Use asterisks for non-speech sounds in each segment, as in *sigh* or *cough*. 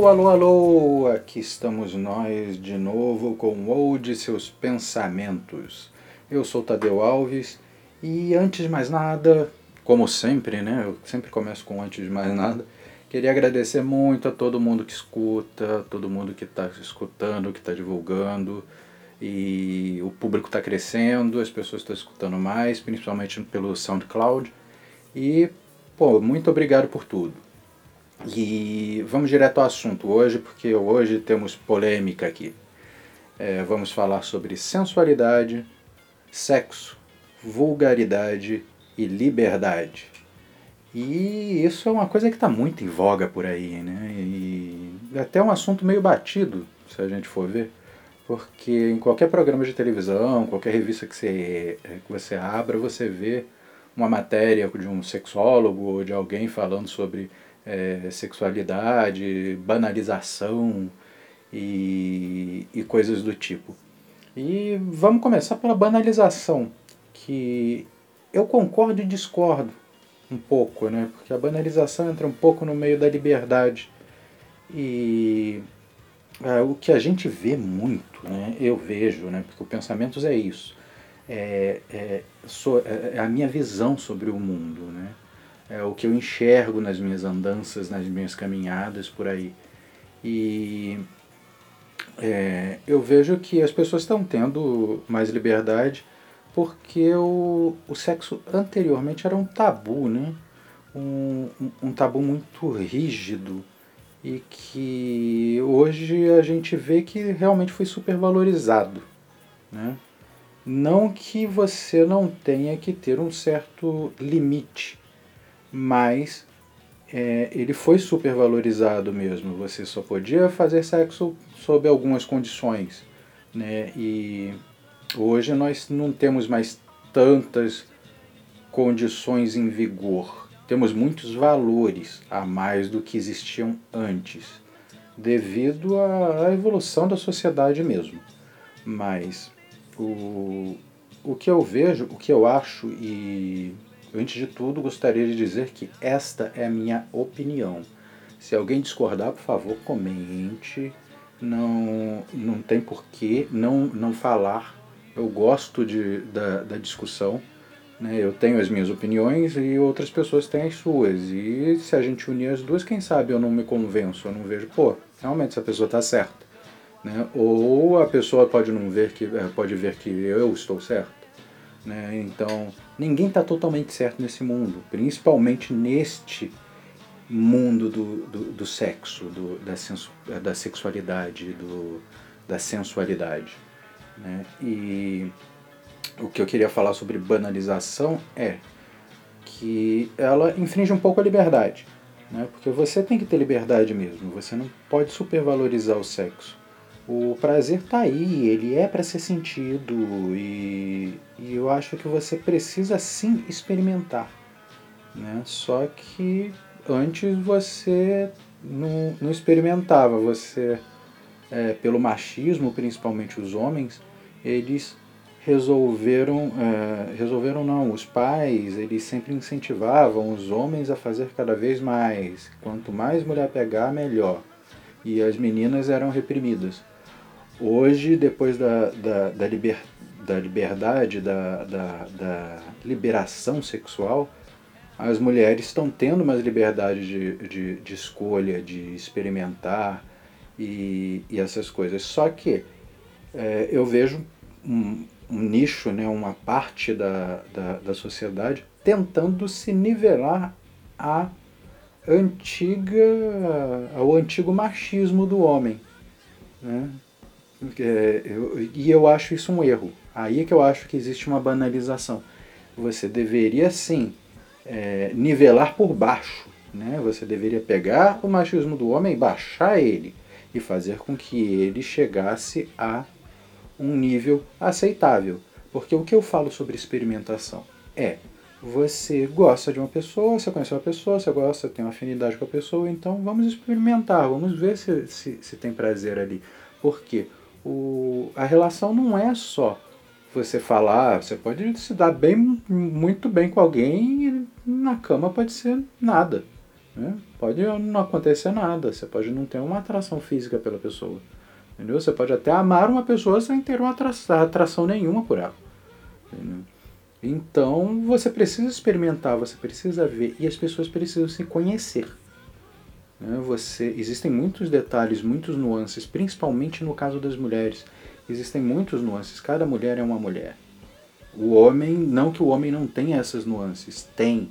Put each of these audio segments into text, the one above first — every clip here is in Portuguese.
Alô, alô, alô! Aqui estamos nós de novo com o de seus pensamentos. Eu sou Tadeu Alves e antes de mais nada, como sempre, né? Eu sempre começo com antes de mais nada. Queria agradecer muito a todo mundo que escuta, todo mundo que está escutando, que está divulgando. E o público está crescendo, as pessoas estão escutando mais, principalmente pelo SoundCloud. E, pô, muito obrigado por tudo. E vamos direto ao assunto hoje, porque hoje temos polêmica aqui. É, vamos falar sobre sensualidade, sexo, vulgaridade e liberdade. E isso é uma coisa que está muito em voga por aí, né? E até um assunto meio batido, se a gente for ver. Porque em qualquer programa de televisão, qualquer revista que você, que você abra, você vê uma matéria de um sexólogo ou de alguém falando sobre é, sexualidade, banalização e, e coisas do tipo. E vamos começar pela banalização, que eu concordo e discordo um pouco, né? Porque a banalização entra um pouco no meio da liberdade. E é, o que a gente vê muito, né? Eu vejo, né? Porque o Pensamentos é isso. É, é, so, é, é a minha visão sobre o mundo, né? É o que eu enxergo nas minhas andanças, nas minhas caminhadas por aí. E é, eu vejo que as pessoas estão tendo mais liberdade porque o, o sexo anteriormente era um tabu, né? Um, um, um tabu muito rígido e que hoje a gente vê que realmente foi supervalorizado. Né? Não que você não tenha que ter um certo limite, mas é, ele foi supervalorizado mesmo. Você só podia fazer sexo sob algumas condições. Né? E hoje nós não temos mais tantas condições em vigor. Temos muitos valores a mais do que existiam antes, devido à evolução da sociedade mesmo. Mas o, o que eu vejo, o que eu acho e Antes de tudo, gostaria de dizer que esta é a minha opinião. Se alguém discordar, por favor, comente. Não, não tem porquê não, não falar. Eu gosto de, da, da discussão. Né? Eu tenho as minhas opiniões e outras pessoas têm as suas. E se a gente unir as duas, quem sabe eu não me convenço, eu não vejo, pô, realmente essa pessoa está certa. Né? Ou a pessoa pode não ver que eh, pode ver que eu estou certo. Né? Então, ninguém está totalmente certo nesse mundo, principalmente neste mundo do, do, do sexo, do, da, sensu, da sexualidade, do, da sensualidade. Né? E o que eu queria falar sobre banalização é que ela infringe um pouco a liberdade. Né? Porque você tem que ter liberdade mesmo, você não pode supervalorizar o sexo o prazer tá aí, ele é para ser sentido e, e, eu acho que você precisa sim experimentar. Né? Só que antes você não, não experimentava, você, é, pelo machismo, principalmente os homens, eles resolveram, é, resolveram não, os pais, eles sempre incentivavam os homens a fazer cada vez mais, quanto mais mulher pegar, melhor. E as meninas eram reprimidas. Hoje, depois da, da, da, liber, da liberdade, da, da, da liberação sexual, as mulheres estão tendo mais liberdade de, de, de escolha, de experimentar e, e essas coisas. Só que é, eu vejo um, um, nicho, né, uma parte da, da, da sociedade tentando se nivelar a antiga, ao antigo machismo do homem. Né? É, eu, e eu acho isso um erro. Aí é que eu acho que existe uma banalização. Você deveria sim é, nivelar por baixo. Né? Você deveria pegar o machismo do homem, baixar ele e fazer com que ele chegasse a um nível aceitável. Porque o que eu falo sobre experimentação é você gosta de uma pessoa, você conhece uma pessoa, você gosta, tem uma afinidade com a pessoa, então vamos experimentar, vamos ver se, se, se tem prazer ali. Por quê? O, a relação não é só você falar, você pode se dar bem, muito bem com alguém e na cama pode ser nada. Né? Pode não acontecer nada, você pode não ter uma atração física pela pessoa. Entendeu? Você pode até amar uma pessoa sem ter uma atração, atração nenhuma por ela. Entendeu? Então você precisa experimentar, você precisa ver e as pessoas precisam se conhecer. Né? Você, existem muitos detalhes, muitas nuances, principalmente no caso das mulheres. Existem muitos nuances, cada mulher é uma mulher. O homem, não que o homem não tenha essas nuances, tem.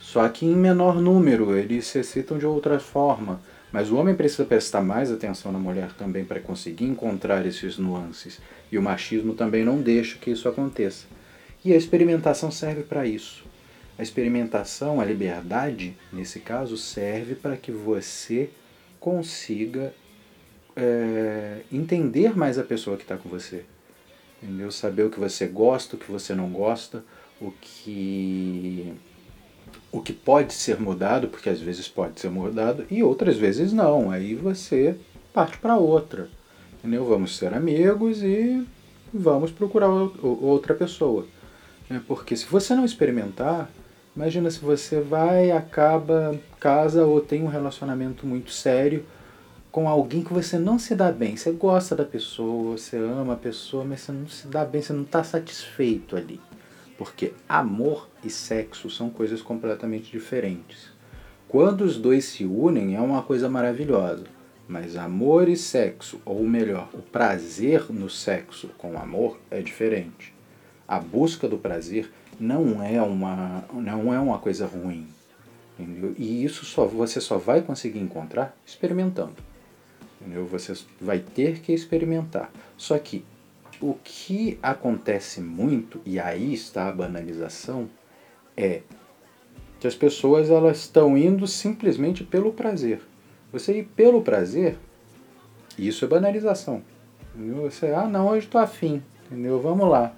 Só que em menor número, eles se excitam de outra forma. Mas o homem precisa prestar mais atenção na mulher também para conseguir encontrar esses nuances. E o machismo também não deixa que isso aconteça. E a experimentação serve para isso. A experimentação, a liberdade, nesse caso, serve para que você consiga é, entender mais a pessoa que está com você. Entendeu? Saber o que você gosta, o que você não gosta, o que o que pode ser mudado, porque às vezes pode ser mudado e outras vezes não. Aí você parte para outra. Entendeu? Vamos ser amigos e vamos procurar outra pessoa. Né? Porque se você não experimentar, imagina se você vai, acaba, casa ou tem um relacionamento muito sério com alguém que você não se dá bem. Você gosta da pessoa, você ama a pessoa, mas você não se dá bem, você não está satisfeito ali. Porque amor e sexo são coisas completamente diferentes. Quando os dois se unem é uma coisa maravilhosa, mas amor e sexo, ou melhor, o prazer no sexo com amor é diferente a busca do prazer não é uma, não é uma coisa ruim. Entendeu? E isso só, você só vai conseguir encontrar experimentando. Entendeu? Você vai ter que experimentar. Só que o que acontece muito, e aí está a banalização, é que as pessoas elas estão indo simplesmente pelo prazer. Você ir pelo prazer, isso é banalização. Entendeu? Você, ah não, hoje estou afim, entendeu? Vamos lá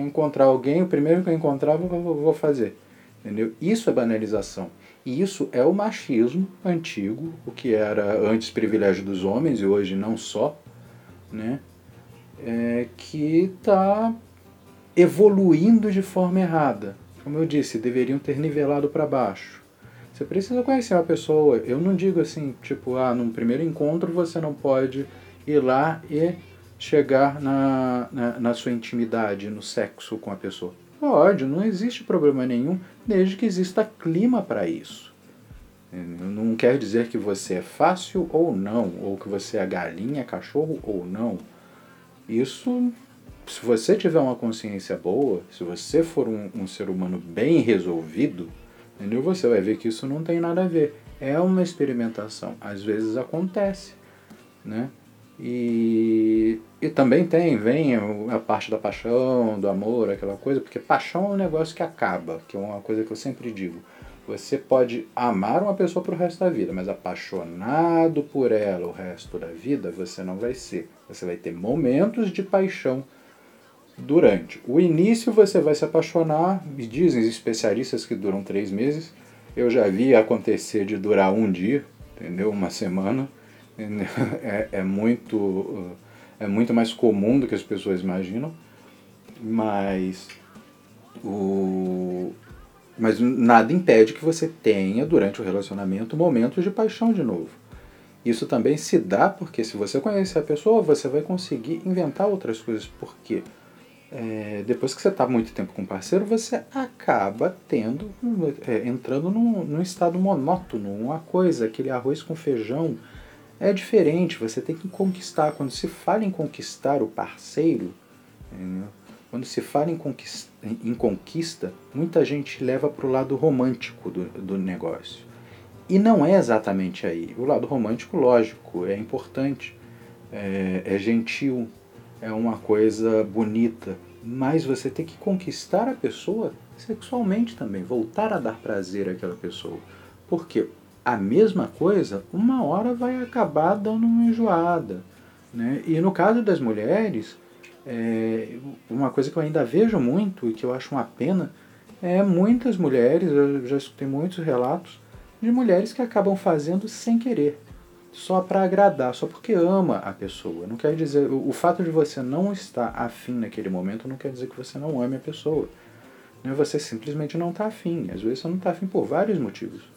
encontrar alguém, o primeiro que eu encontrar eu vou fazer. Entendeu? Isso é banalização. E isso é o machismo antigo, o que era antes privilégio dos homens e hoje não só, né? É, que está evoluindo de forma errada. Como eu disse, deveriam ter nivelado para baixo. Você precisa conhecer uma pessoa. Eu não digo assim, tipo, ah, num primeiro encontro você não pode ir lá e chegar na, na, na, sua intimidade, no sexo com a pessoa? Pode, não existe problema nenhum, desde que exista clima para isso. Não quer dizer que você é fácil ou não, ou que você é galinha, cachorro ou não. Isso, se você tiver uma consciência boa, se você for um, um ser humano bem resolvido, entendeu? você vai ver que isso não tem nada a ver. É uma experimentação. Às vezes acontece, né? E, e também tem, vem a parte da paixão, do amor, aquela coisa, porque paixão é um negócio que acaba, que é uma coisa que eu sempre digo. Você pode amar uma pessoa pro resto da vida, mas apaixonado por ela o resto da vida você não vai ser. Você vai ter momentos de paixão durante. O início você vai se apaixonar, e dizem especialistas que duram três meses. Eu já vi acontecer de durar um dia, entendeu? Uma semana. *laughs* é, é, muito, é muito mais comum do que as pessoas imaginam, mas, o, mas nada impede que você tenha, durante o relacionamento, momentos de paixão de novo. Isso também se dá porque se você conhecer a pessoa, você vai conseguir inventar outras coisas, porque é, depois que você está muito tempo com o parceiro, você acaba tendo, é, entrando num, num estado monótono, uma coisa, aquele arroz com feijão, é diferente, você tem que conquistar. Quando se fala em conquistar o parceiro, quando se fala em conquista, em conquista muita gente leva para o lado romântico do, do negócio. E não é exatamente aí. O lado romântico, lógico, é importante, é, é gentil, é uma coisa bonita, mas você tem que conquistar a pessoa sexualmente também, voltar a dar prazer àquela pessoa. Porque a mesma coisa, uma hora vai acabar dando uma enjoada. Né? E no caso das mulheres, é, uma coisa que eu ainda vejo muito e que eu acho uma pena é muitas mulheres, eu já escutei muitos relatos de mulheres que acabam fazendo sem querer, só para agradar, só porque ama a pessoa. Não quer dizer o, o fato de você não estar afim naquele momento não quer dizer que você não ame a pessoa. Né? Você simplesmente não está afim. Às vezes você não está afim por vários motivos.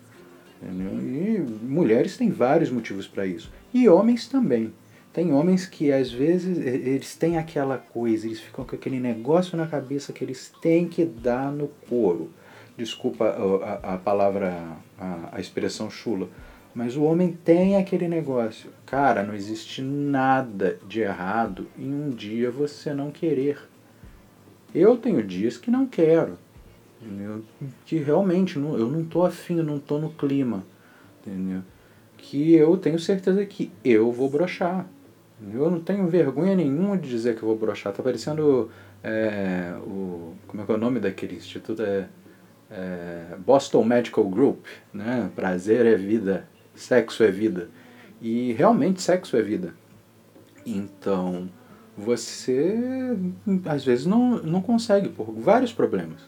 E mulheres têm vários motivos para isso. E homens também. Tem homens que às vezes eles têm aquela coisa, eles ficam com aquele negócio na cabeça que eles têm que dar no couro. Desculpa a, a, a palavra, a, a expressão chula. Mas o homem tem aquele negócio. Cara, não existe nada de errado em um dia você não querer. Eu tenho dias que não quero. Entendeu? Que realmente não, eu não tô afim, não tô no clima. Entendeu? Que eu tenho certeza que eu vou brochar. Eu não tenho vergonha nenhuma de dizer que eu vou brochar. Tá parecendo é, o. Como é que é o nome daquele instituto? É, é, Boston Medical Group, né? Prazer é vida, sexo é vida. E realmente sexo é vida. Então, você às vezes não, não consegue por vários problemas.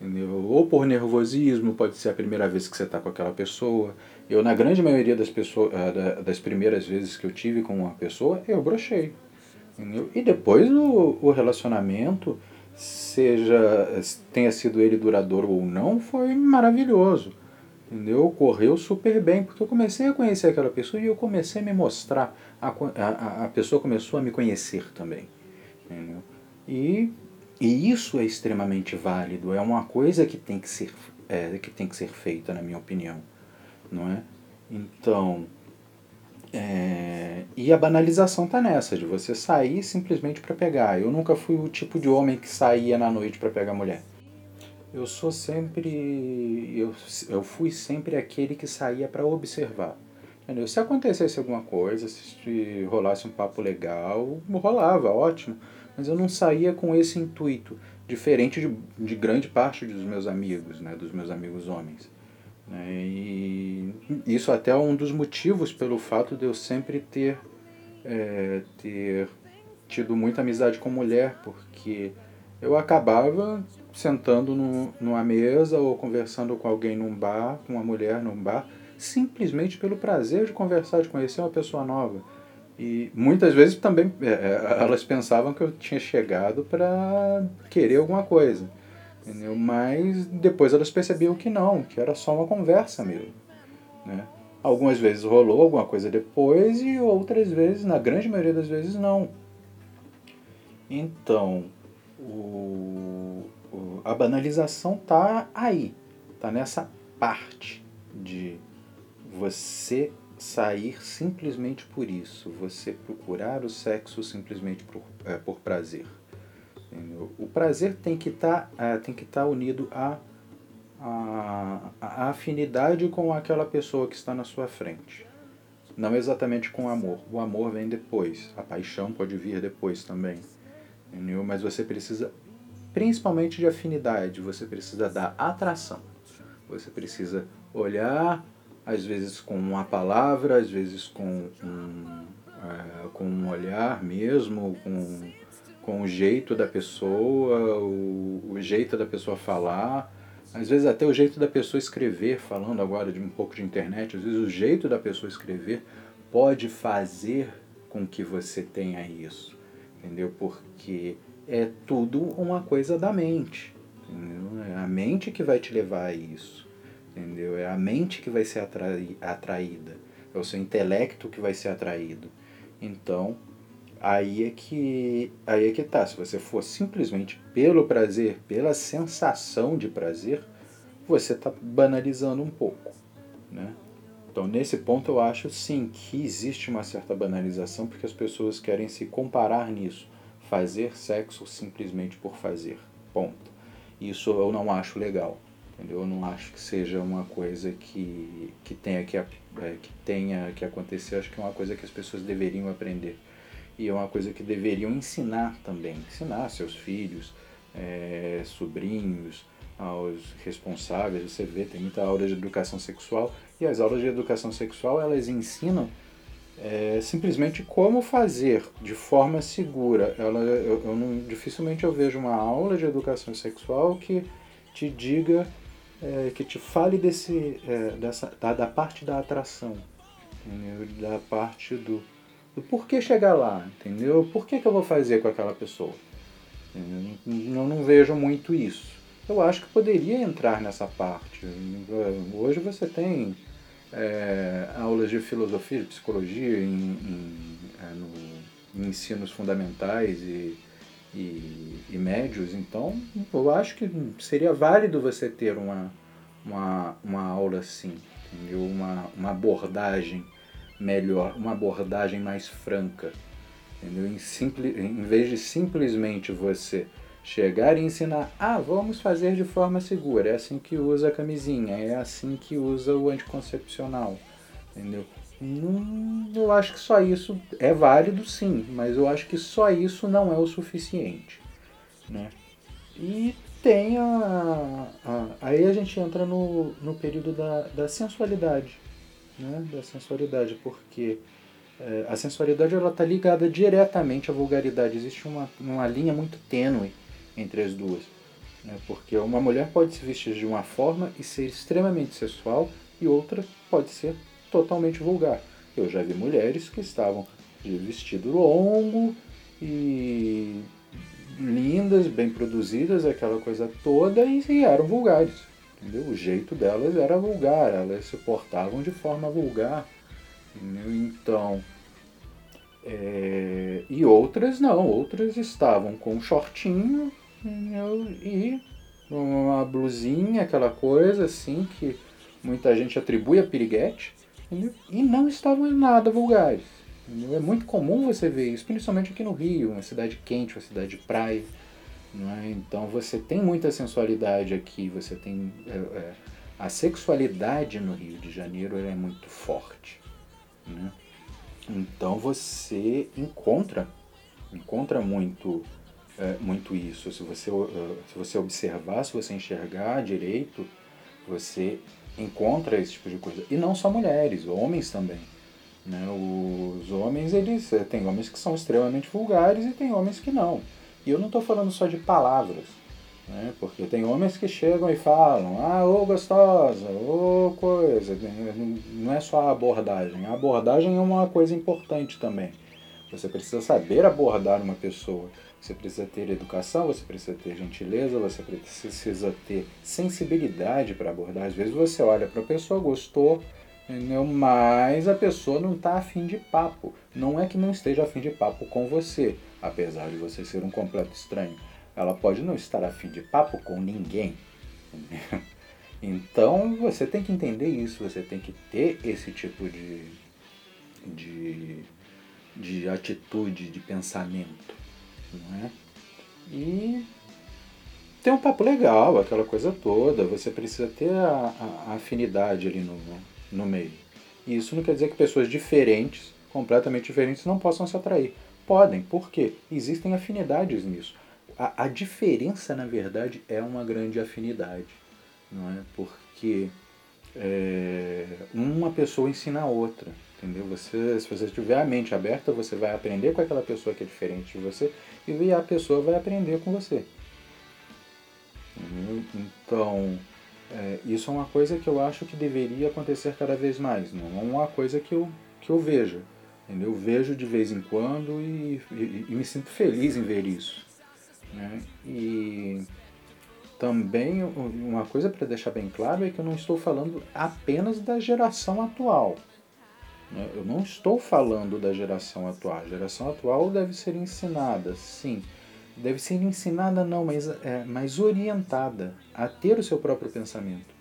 Entendeu? Ou por nervosismo, pode ser a primeira vez que você está com aquela pessoa. Eu, na grande maioria das, pessoas, eh, das primeiras vezes que eu tive com uma pessoa, eu brochei. E depois o, o relacionamento, seja tenha sido ele duradouro ou não, foi maravilhoso. Entendeu? Correu super bem, porque eu comecei a conhecer aquela pessoa e eu comecei a me mostrar. A, a, a pessoa começou a me conhecer também. Entendeu? E e isso é extremamente válido, é uma coisa que tem que ser, é, que tem que ser feita, na minha opinião. Não é? Então, é, e a banalização está nessa, de você sair simplesmente para pegar. Eu nunca fui o tipo de homem que saía na noite para pegar mulher. Eu sou sempre. Eu, eu fui sempre aquele que saía para observar. Entendeu? Se acontecesse alguma coisa, se rolasse um papo legal, rolava, ótimo mas eu não saía com esse intuito, diferente de, de grande parte dos meus amigos, né, dos meus amigos homens. Né, e isso até é um dos motivos pelo fato de eu sempre ter, é, ter tido muita amizade com mulher, porque eu acabava sentando no, numa mesa ou conversando com alguém num bar, com uma mulher num bar, simplesmente pelo prazer de conversar, de conhecer uma pessoa nova e muitas vezes também é, é, elas pensavam que eu tinha chegado para querer alguma coisa. Entendeu? Mas depois elas percebiam que não, que era só uma conversa mesmo. Né? Algumas vezes rolou alguma coisa depois e outras vezes, na grande maioria das vezes, não. Então, o, o, a banalização tá aí, tá nessa parte de você sair simplesmente por isso, você procurar o sexo simplesmente por, é, por prazer. Entendeu? O prazer tem que tá, é, estar tá unido à a, a, a, afinidade com aquela pessoa que está na sua frente. Não exatamente com o amor. O amor vem depois. A paixão pode vir depois também. Entendeu? Mas você precisa principalmente de afinidade. Você precisa da atração. Você precisa olhar às vezes com uma palavra, às vezes com um, é, com um olhar mesmo, com, com o jeito da pessoa, o, o jeito da pessoa falar, às vezes até o jeito da pessoa escrever, falando agora de um pouco de internet, às vezes o jeito da pessoa escrever pode fazer com que você tenha isso, entendeu? Porque é tudo uma coisa da mente, entendeu? É a mente que vai te levar a isso entendeu? É a mente que vai ser atrai, atraída, é o seu intelecto que vai ser atraído. Então, aí é que aí é que tá. Se você for simplesmente pelo prazer, pela sensação de prazer, você está banalizando um pouco, né? Então, nesse ponto, eu acho sim que existe uma certa banalização, porque as pessoas querem se comparar nisso. Fazer sexo simplesmente por fazer. Ponto. Isso eu não acho legal. Entendeu? Eu não acho que seja uma coisa que, que, tenha que, é, que tenha que acontecer, acho que é uma coisa que as pessoas deveriam aprender. E é uma coisa que deveriam ensinar também, ensinar seus filhos, é, sobrinhos, aos responsáveis. Você vê, tem muita aula de educação sexual e as aulas de educação sexual elas ensinam é, simplesmente como fazer de forma segura. Ela, eu, eu não, dificilmente eu vejo uma aula de educação sexual que te diga é, que te fale desse, é, dessa, da, da, parte da atração, entendeu? da parte do, do porquê chegar lá, entendeu? Por que, que eu vou fazer com aquela pessoa? Eu não vejo muito isso. Eu acho que poderia entrar nessa parte. Hoje você tem é, aulas de filosofia, de psicologia em, em, é, no, em ensinos fundamentais e, e, e, médios, então eu acho que seria válido você ter uma, uma, uma aula assim, entendeu? Uma, uma abordagem melhor, uma abordagem mais franca. Entendeu? Em, em vez de simplesmente você chegar e ensinar, ah, vamos fazer de forma segura, é assim que usa a camisinha, é assim que usa o anticoncepcional, entendeu? Hum, eu acho que só isso é válido sim, mas eu acho que só isso não é o suficiente, né? E tem a, a aí a gente entra no, no período da, da sensualidade, né? Da sensualidade, porque é, a sensualidade ela está ligada diretamente à vulgaridade, existe uma, uma linha muito tênue entre as duas. Né? Porque uma mulher pode se vestir de uma forma e ser extremamente sexual e outra pode ser totalmente vulgar. Eu já vi mulheres que estavam de vestido longo e lindas, bem produzidas, aquela coisa toda, e, eram vulgares. Entendeu? O jeito delas era vulgar, elas se portavam de forma vulgar. Entendeu? Então, é... e outras não, outras estavam com um shortinho, e uma blusinha, aquela coisa assim que muita gente atribui a piriguete, entendeu? e não estavam nada vulgares. Entendeu? É muito comum você ver isso, principalmente aqui no Rio, uma cidade quente, uma cidade de praia. É? Então você tem muita sensualidade aqui, você tem. É, é, a sexualidade no Rio de Janeiro é muito forte. Né? Então você encontra, encontra muito é, muito isso. Se você, uh, se você observar, se você enxergar direito, você encontra esse tipo de coisa. E não só mulheres, homens também. Né? Os homens, eles eh, tem homens que são extremamente vulgares e tem homens que não. E eu não estou falando só de palavras, né? porque tem homens que chegam e falam, ah, ô gostosa, ô coisa. Não é só a abordagem. A abordagem é uma coisa importante também. Você precisa saber abordar uma pessoa. Você precisa ter educação, você precisa ter gentileza, você precisa ter sensibilidade para abordar. Às vezes você olha para a pessoa, gostou, entendeu? mas a pessoa não está afim de papo. Não é que não esteja afim de papo com você, apesar de você ser um completo estranho. Ela pode não estar afim de papo com ninguém. Então você tem que entender isso, você tem que ter esse tipo de, de, de atitude, de pensamento não é? E tem um papo legal, aquela coisa toda, você precisa ter a, a, a afinidade ali no, no meio. E isso não quer dizer que pessoas diferentes, completamente diferentes, não possam se atrair. Podem, por quê? Existem afinidades nisso. A, a diferença, na verdade, é uma grande afinidade, não é? Porque é, uma pessoa ensina a outra, entendeu? Você, se você tiver a mente aberta, você vai aprender com aquela pessoa que é diferente de você e a pessoa vai aprender com você. Então, é, isso é uma coisa que eu acho que deveria acontecer cada vez mais, não é uma coisa que eu, que eu vejo. Eu vejo de vez em quando e, e, e me sinto feliz em ver isso. Né? E também uma coisa para deixar bem claro é que eu não estou falando apenas da geração atual. Né? Eu não estou falando da geração atual. A geração atual deve ser ensinada, sim. Deve ser ensinada, não, mas, é, mas orientada a ter o seu próprio pensamento,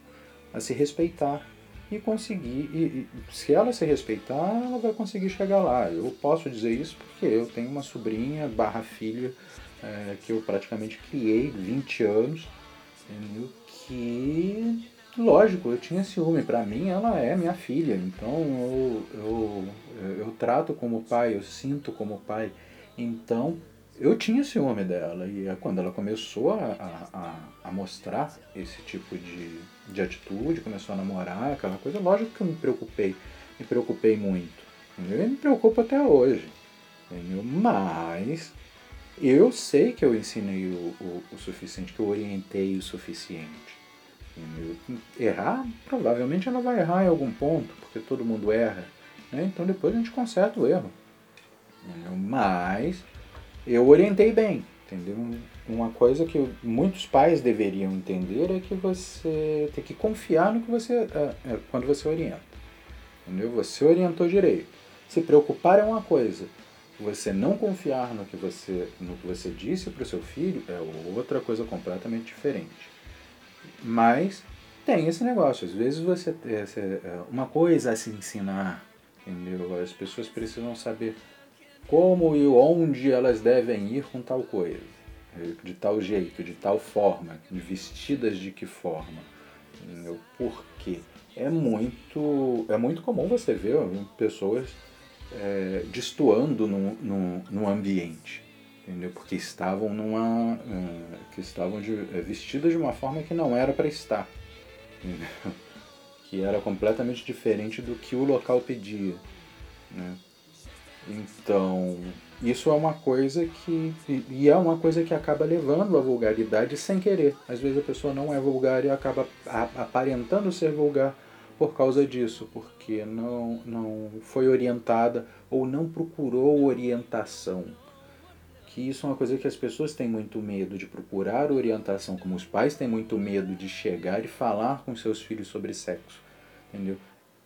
a se respeitar e conseguir. E, e, se ela se respeitar, ela vai conseguir chegar lá. Eu posso dizer isso porque eu tenho uma sobrinha barra filha é, que eu praticamente criei 20 anos, entendeu? que Lógico, eu tinha ciúme. Para mim, ela é minha filha. Então, eu, eu, eu trato como pai, eu sinto como pai. Então, eu tinha ciúme dela. E é quando ela começou a, a, a mostrar esse tipo de, de atitude, começou a namorar, aquela coisa, lógico que eu me preocupei. Me preocupei muito. Eu me preocupo até hoje. Mas eu sei que eu ensinei o, o, o suficiente, que eu orientei o suficiente. Errar, provavelmente ela vai errar em algum ponto, porque todo mundo erra. Né? Então depois a gente conserta o erro. Mas eu orientei bem. Entendeu? Uma coisa que muitos pais deveriam entender é que você tem que confiar no que você é, é, quando você orienta. Entendeu? Você orientou direito. Se preocupar é uma coisa. Você não confiar no que você, no que você disse para o seu filho é outra coisa completamente diferente. Mas tem esse negócio. Às vezes você é, uma coisa a se ensinar, entendeu? As pessoas precisam saber como e onde elas devem ir com tal coisa, de tal jeito, de tal forma, vestidas de que forma, entendeu? por quê? É muito, é muito comum você ver pessoas é, destoando num, num ambiente, entendeu? porque estavam, numa, uh, que estavam de, é, vestidas de uma forma que não era para estar, entendeu? *laughs* que era completamente diferente do que o local pedia. Né? Então, isso é uma coisa que. E é uma coisa que acaba levando à vulgaridade sem querer. Às vezes a pessoa não é vulgar e acaba aparentando ser vulgar por causa disso, porque não, não foi orientada ou não procurou orientação. Que isso é uma coisa que as pessoas têm muito medo de procurar orientação, como os pais têm muito medo de chegar e falar com seus filhos sobre sexo. Entendeu?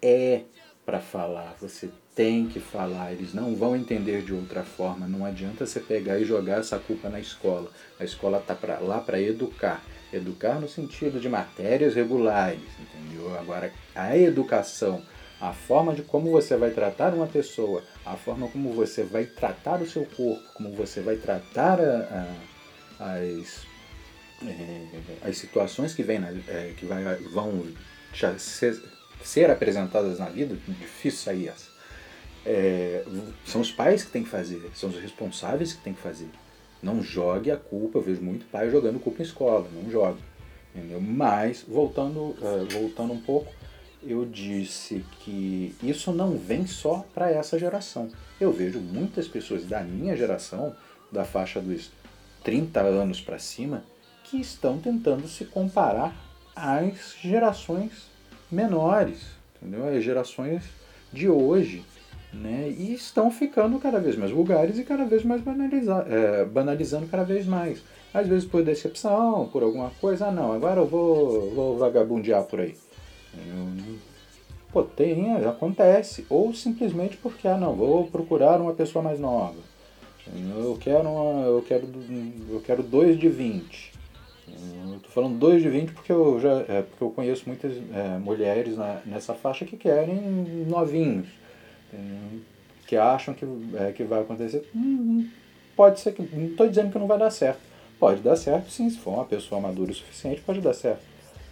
É para falar, você tem que falar, eles não vão entender de outra forma. Não adianta você pegar e jogar essa culpa na escola. A escola está pra, lá para educar. Educar no sentido de matérias regulares, entendeu? Agora, a educação, a forma de como você vai tratar uma pessoa, a forma como você vai tratar o seu corpo, como você vai tratar a, a, as, é, as situações que, vem na, é, que vai, vão ser, ser apresentadas na vida, difícil sair essa é, são os pais que têm que fazer, são os responsáveis que têm que fazer. Não jogue a culpa, eu vejo muito pai jogando culpa em escola, não jogue. Entendeu? Mas, voltando, uh, voltando um pouco, eu disse que isso não vem só para essa geração. Eu vejo muitas pessoas da minha geração, da faixa dos 30 anos para cima, que estão tentando se comparar às gerações menores, entendeu? As gerações de hoje né? E estão ficando cada vez mais vulgares e cada vez mais banaliza é, banalizando cada vez mais. Às vezes por decepção, por alguma coisa, ah não, agora eu vou, vou vagabundear por aí. Pô, tem, acontece. Ou simplesmente porque, ah não, vou procurar uma pessoa mais nova. Eu quero, uma, eu quero, eu quero 2 de 20. Eu tô falando 2 de 20 porque eu já é, porque eu conheço muitas é, mulheres na, nessa faixa que querem novinhos que acham que, é, que vai acontecer. Hum, pode ser que. Não estou dizendo que não vai dar certo. Pode dar certo, sim, se for uma pessoa madura o suficiente, pode dar certo.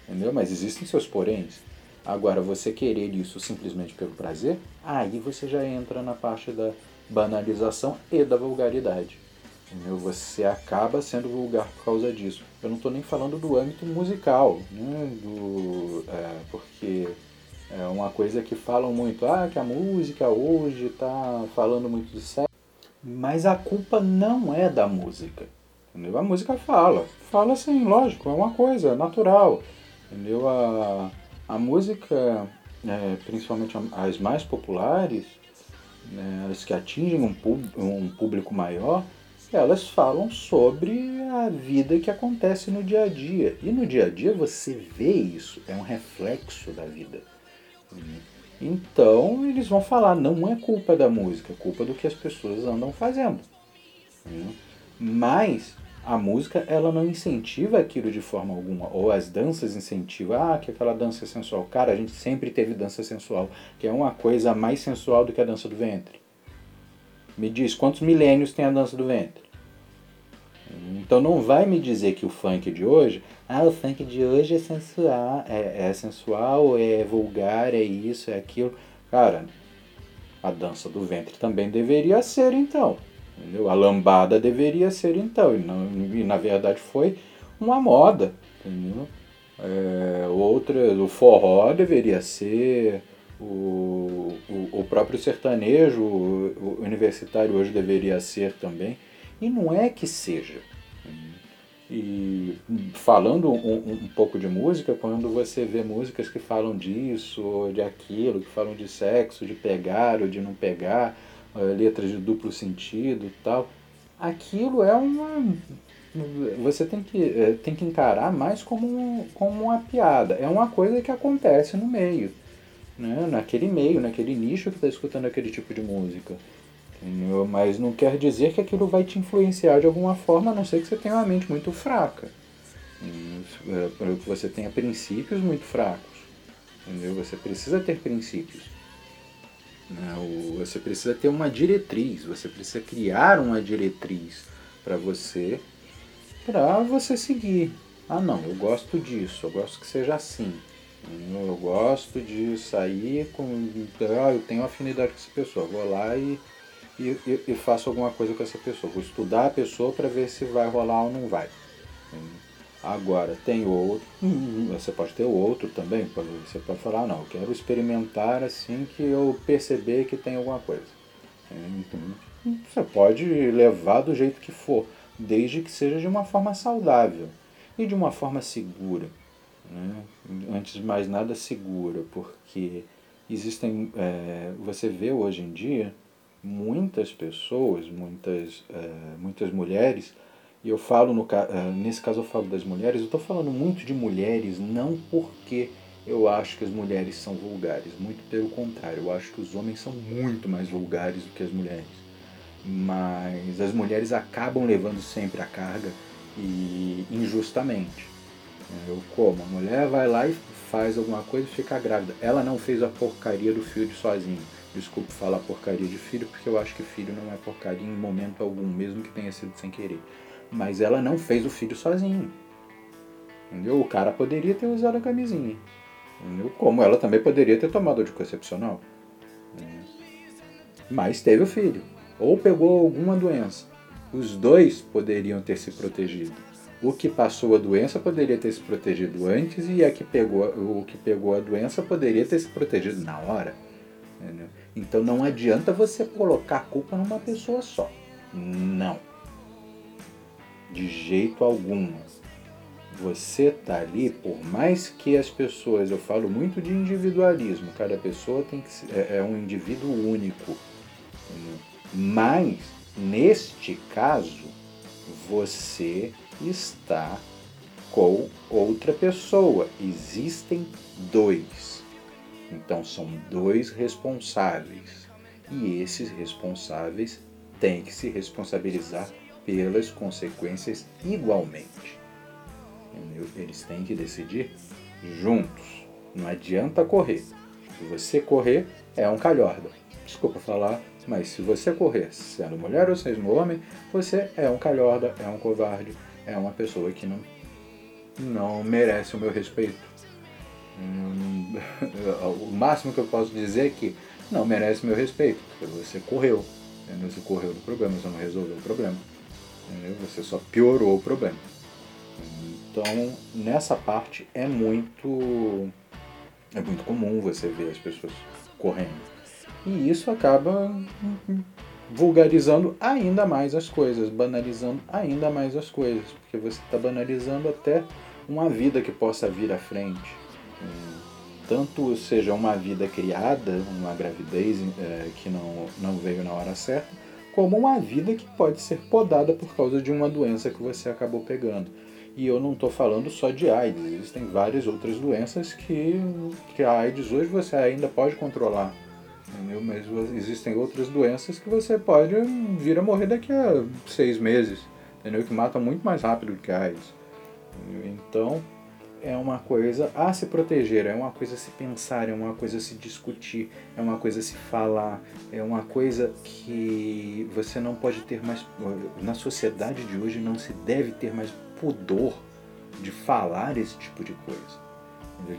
Entendeu? Mas existem seus poréns. Agora, você querer isso simplesmente pelo prazer, aí você já entra na parte da banalização e da vulgaridade. Você acaba sendo vulgar por causa disso. Eu não estou nem falando do âmbito musical, né? do, é, porque é uma coisa que falam muito, ah, que a música hoje está falando muito de sexo. Mas a culpa não é da música. Entendeu? A música fala. Fala assim, lógico, é uma coisa natural. Entendeu? A, a música, é, principalmente as mais populares, né, as que atingem um, um público maior, elas falam sobre a vida que acontece no dia a dia. E no dia a dia você vê isso, é um reflexo da vida. Então eles vão falar, não é culpa da música, é culpa do que as pessoas andam fazendo. Mas a música ela não incentiva aquilo de forma alguma, ou as danças incentivam, ah, que aquela dança é sensual. Cara, a gente sempre teve dança sensual, que é uma coisa mais sensual do que a dança do ventre. Me diz, quantos milênios tem a dança do ventre? Então não vai me dizer que o funk de hoje, ah, o funk de hoje é sensual, é, é sensual, é vulgar, é isso, é aquilo. Cara, a dança do ventre também deveria ser então. Entendeu? A lambada deveria ser então. E, não, e na verdade foi uma moda. Entendeu? É, outra, o forró deveria ser, o, o, o próprio sertanejo o universitário hoje deveria ser também. E não é que seja. E falando um, um, pouco de música, quando você vê músicas que falam disso, ou de aquilo, que falam de sexo, de pegar ou de não pegar, letras de duplo sentido tal, aquilo é uma. Você tem que, eh, tem que encarar mais como, como uma piada. É uma coisa que acontece no meio. né? naquele meio, naquele nicho que está escutando aquele tipo de música. Entendeu? Mas não quer dizer que aquilo vai te influenciar de alguma forma, a não ser que você tenha uma mente muito fraca. É, que você tenha princípios muito fracos. Entendeu? Você precisa ter princípios. Né? Você precisa ter uma diretriz, você precisa criar uma diretriz para você, para você seguir. Ah não, eu gosto disso, eu gosto que seja assim. Eu gosto de sair com. Ah, eu tenho afinidade com essa pessoa, vou lá e, e, e faço alguma coisa com essa pessoa. Vou estudar a pessoa para ver se vai rolar ou não vai. Agora, tem outro, você pode ter outro também, você pode falar, não, eu quero experimentar assim que eu perceber que tem alguma coisa. Então, você pode levar do jeito que for, desde que seja de uma forma saudável e de uma forma segura. Né? Antes de mais nada, segura, porque existem, é, você vê hoje em dia muitas pessoas, muitas, é, muitas mulheres e eu falo, no, eh, nesse caso eu falo das mulheres, eu estou falando muito de mulheres, não porque eu acho que as mulheres são vulgares, muito pelo contrário, eu acho que os homens são muito mais vulgares do que as mulheres. Mas as mulheres acabam levando sempre a carga e injustamente. Eu como? A mulher vai lá e faz alguma coisa e fica grávida. Ela não fez a porcaria do filho sozinha. Desculpe falar porcaria de filho, porque eu acho que filho não é porcaria em momento algum, mesmo que tenha sido sem querer. Mas ela não fez o filho sozinha. Entendeu? O cara poderia ter usado a camisinha. Entendeu? Como ela também poderia ter tomado anticoncepcional. Mas teve o filho. Ou pegou alguma doença. Os dois poderiam ter se protegido. O que passou a doença poderia ter se protegido antes e a que pegou, o que pegou a doença poderia ter se protegido na hora. Entendeu? Então não adianta você colocar a culpa numa pessoa só. Não. De jeito algum. Você tá ali, por mais que as pessoas, eu falo muito de individualismo, cada pessoa tem que ser, é, é um indivíduo único. Mas, neste caso, você está com outra pessoa. Existem dois. Então são dois responsáveis. E esses responsáveis têm que se responsabilizar pelas consequências igualmente. Entendeu? Eles têm que decidir juntos. Não adianta correr. Se você correr, é um calhorda. Desculpa falar, mas se você correr sendo mulher ou sendo homem, você é um calhorda, é um covarde, é uma pessoa que não, não merece o meu respeito. *laughs* O máximo que eu posso dizer é que não merece meu respeito, porque você correu. Você correu do problema, você não resolveu o problema. Entendeu? Você só piorou o problema. Então, nessa parte é muito é muito comum você ver as pessoas correndo. E isso acaba vulgarizando ainda mais as coisas, banalizando ainda mais as coisas, porque você está banalizando até uma vida que possa vir à frente. Tanto seja uma vida criada, uma gravidez é, que não, não veio na hora certa, como uma vida que pode ser podada por causa de uma doença que você acabou pegando. E eu não estou falando só de AIDS, existem várias outras doenças que, que a AIDS hoje você ainda pode controlar. Entendeu? Mas existem outras doenças que você pode vir a morrer daqui a seis meses, entendeu? que matam muito mais rápido do que a AIDS. Então, é uma coisa a se proteger, é uma coisa a se pensar, é uma coisa a se discutir, é uma coisa a se falar, é uma coisa que você não pode ter mais. Na sociedade de hoje não se deve ter mais pudor de falar esse tipo de coisa,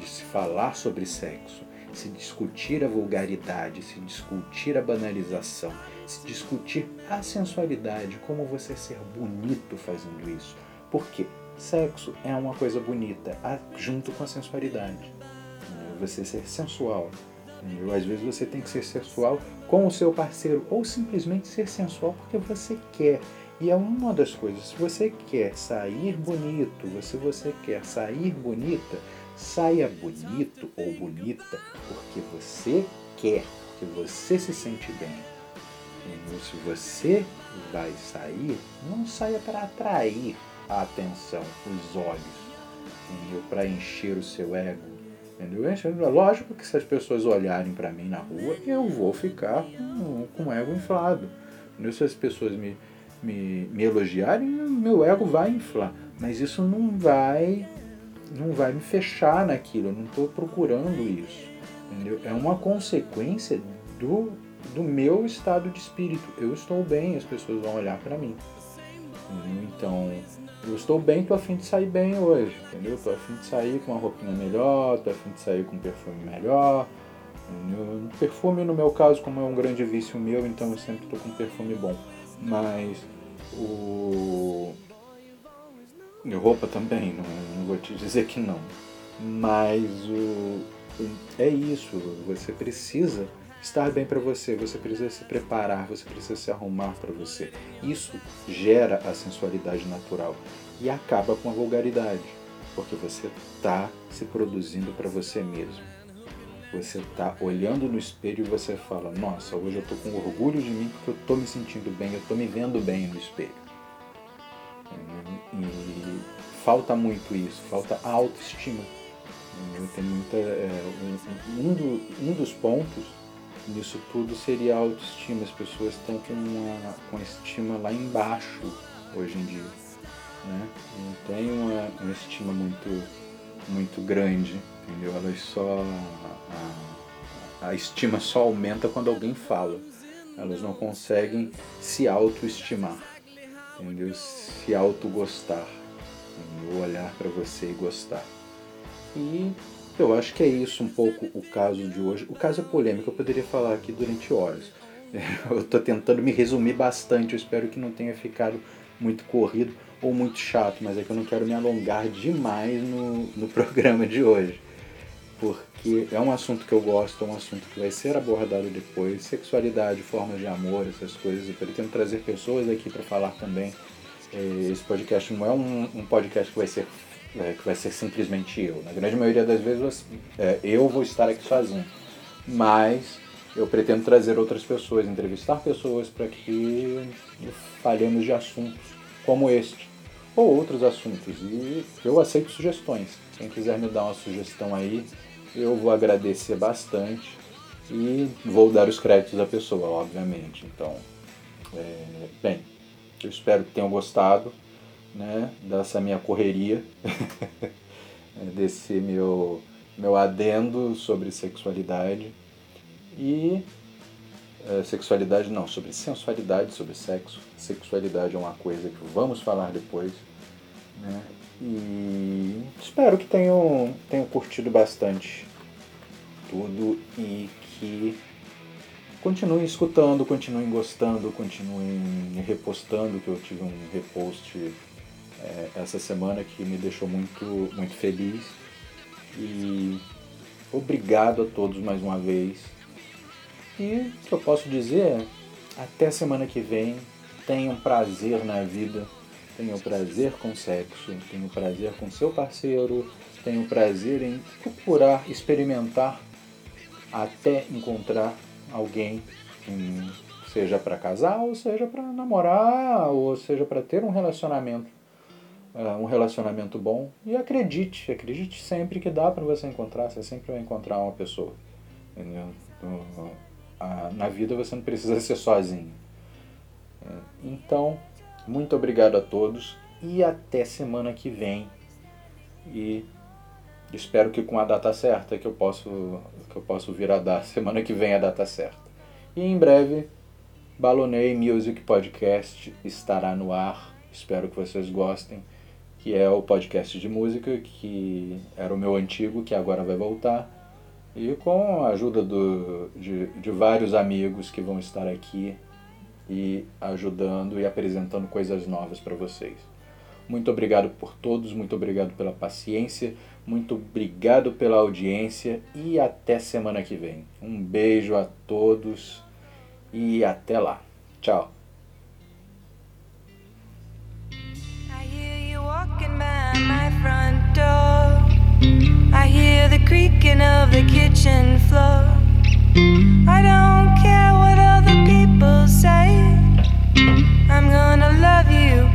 de se falar sobre sexo, se discutir a vulgaridade, se discutir a banalização, se discutir a sensualidade, como você ser bonito fazendo isso. Por quê? Sexo é uma coisa bonita, junto com a sensualidade. Você ser sensual. Às vezes você tem que ser sensual com o seu parceiro ou simplesmente ser sensual porque você quer. E é uma das coisas, se você quer sair bonito, se você quer sair bonita, saia bonito ou bonita porque você quer, porque você se sente bem. E se você vai sair, não saia para atrair a atenção, os olhos, para encher o seu ego, Entendeu? É lógico que se as pessoas olharem para mim na rua, eu vou ficar com, com o ego inflado. Entendeu? Se as pessoas me, me, me elogiarem, meu ego vai inflar. Mas isso não vai não vai me fechar naquilo, eu não estou procurando isso. Entendeu? É uma consequência do, do meu estado de espírito. Eu estou bem, as pessoas vão olhar para mim. Entendeu? Então, eu estou bem, tô afim de sair bem hoje, entendeu? Tô afim de sair com uma roupinha melhor, tô afim de sair com um perfume melhor. Perfume, no meu caso, como é um grande vício meu, então eu sempre tô com um perfume bom. Mas o. E roupa também, não, não vou te dizer que não. Mas o. É isso, você precisa estar bem para você, você precisa se preparar, você precisa se arrumar para você. Isso gera a sensualidade natural e acaba com a vulgaridade, porque você está se produzindo para você mesmo. Você está olhando no espelho e você fala: Nossa, hoje eu estou com orgulho de mim porque eu estou me sentindo bem, eu estou me vendo bem no espelho. E falta muito isso, falta autoestima. Tem muita, é, um, um, do, um dos pontos nisso tudo seria a autoestima. As pessoas estão com, uma, com a estima lá embaixo hoje em dia. Né? Não tem uma, uma estima muito, muito grande, entendeu? Elas só. A, a estima só aumenta quando alguém fala. Elas não conseguem se autoestimar, entendeu? Se autogostar, entendeu? olhar para você e gostar. E eu acho que é isso um pouco o caso de hoje. O caso é polêmico, eu poderia falar aqui durante horas. *laughs* Eu estou tentando me resumir bastante, eu espero que não tenha ficado muito corrido ou muito chato, mas é que eu não quero me alongar demais no, no *laughs* programa de hoje. Porque é um assunto que eu gosto, é um assunto que vai ser abordado depois. Sexualidade, formas de amor, essas coisas. Eu pretendo trazer pessoas aqui para falar também. É, esse podcast não é um, um podcast que vai ser é, que vai ser simplesmente eu. Na grande maioria das vezes é, eu vou estar aqui sozinho. Mas eu pretendo trazer outras pessoas, entrevistar pessoas para que falemos de assuntos como este ou outros assuntos. E eu aceito sugestões. Quem quiser me dar uma sugestão aí, eu vou agradecer bastante e vou dar os créditos à pessoa, obviamente. Então, é, bem, eu espero que tenham gostado né, dessa minha correria, *laughs* desse meu, meu adendo sobre sexualidade e é, sexualidade não, sobre sensualidade, sobre sexo. Sexualidade é uma coisa que vamos falar depois. Né? E espero que tenham, tenham curtido bastante tudo e que continuem escutando, continuem gostando, continuem repostando, que eu tive um repost é, essa semana que me deixou muito, muito feliz. E obrigado a todos mais uma vez. E o que eu posso dizer é, até semana que vem, tenham prazer na vida, tenham prazer com sexo, tenham prazer com seu parceiro, tenham prazer em procurar, experimentar até encontrar alguém, seja para casar, ou seja para namorar, ou seja para ter um relacionamento um relacionamento bom e acredite, acredite sempre que dá para você encontrar, você sempre vai encontrar uma pessoa. Entendeu? Uh, na vida você não precisa *laughs* ser sozinho. Uh, então, muito obrigado a todos e até semana que vem. E espero que com a data certa que eu posso que eu posso vir a dar *laughs* semana que vem a data certa. E em breve Balonei Music Podcast estará no ar. Espero que vocês gostem que é o podcast de música, que era o meu antigo, que agora vai voltar. E com a ajuda do, de, de vários amigos que vão estar aqui e ajudando e apresentando coisas novas para vocês. Muito obrigado por todos, muito obrigado pela paciência, muito obrigado pela audiência e até semana que vem. Um beijo a todos e até lá. Tchau. front door. I hear the creaking of the kitchen floor. I don't care what other people say. I'm gonna love you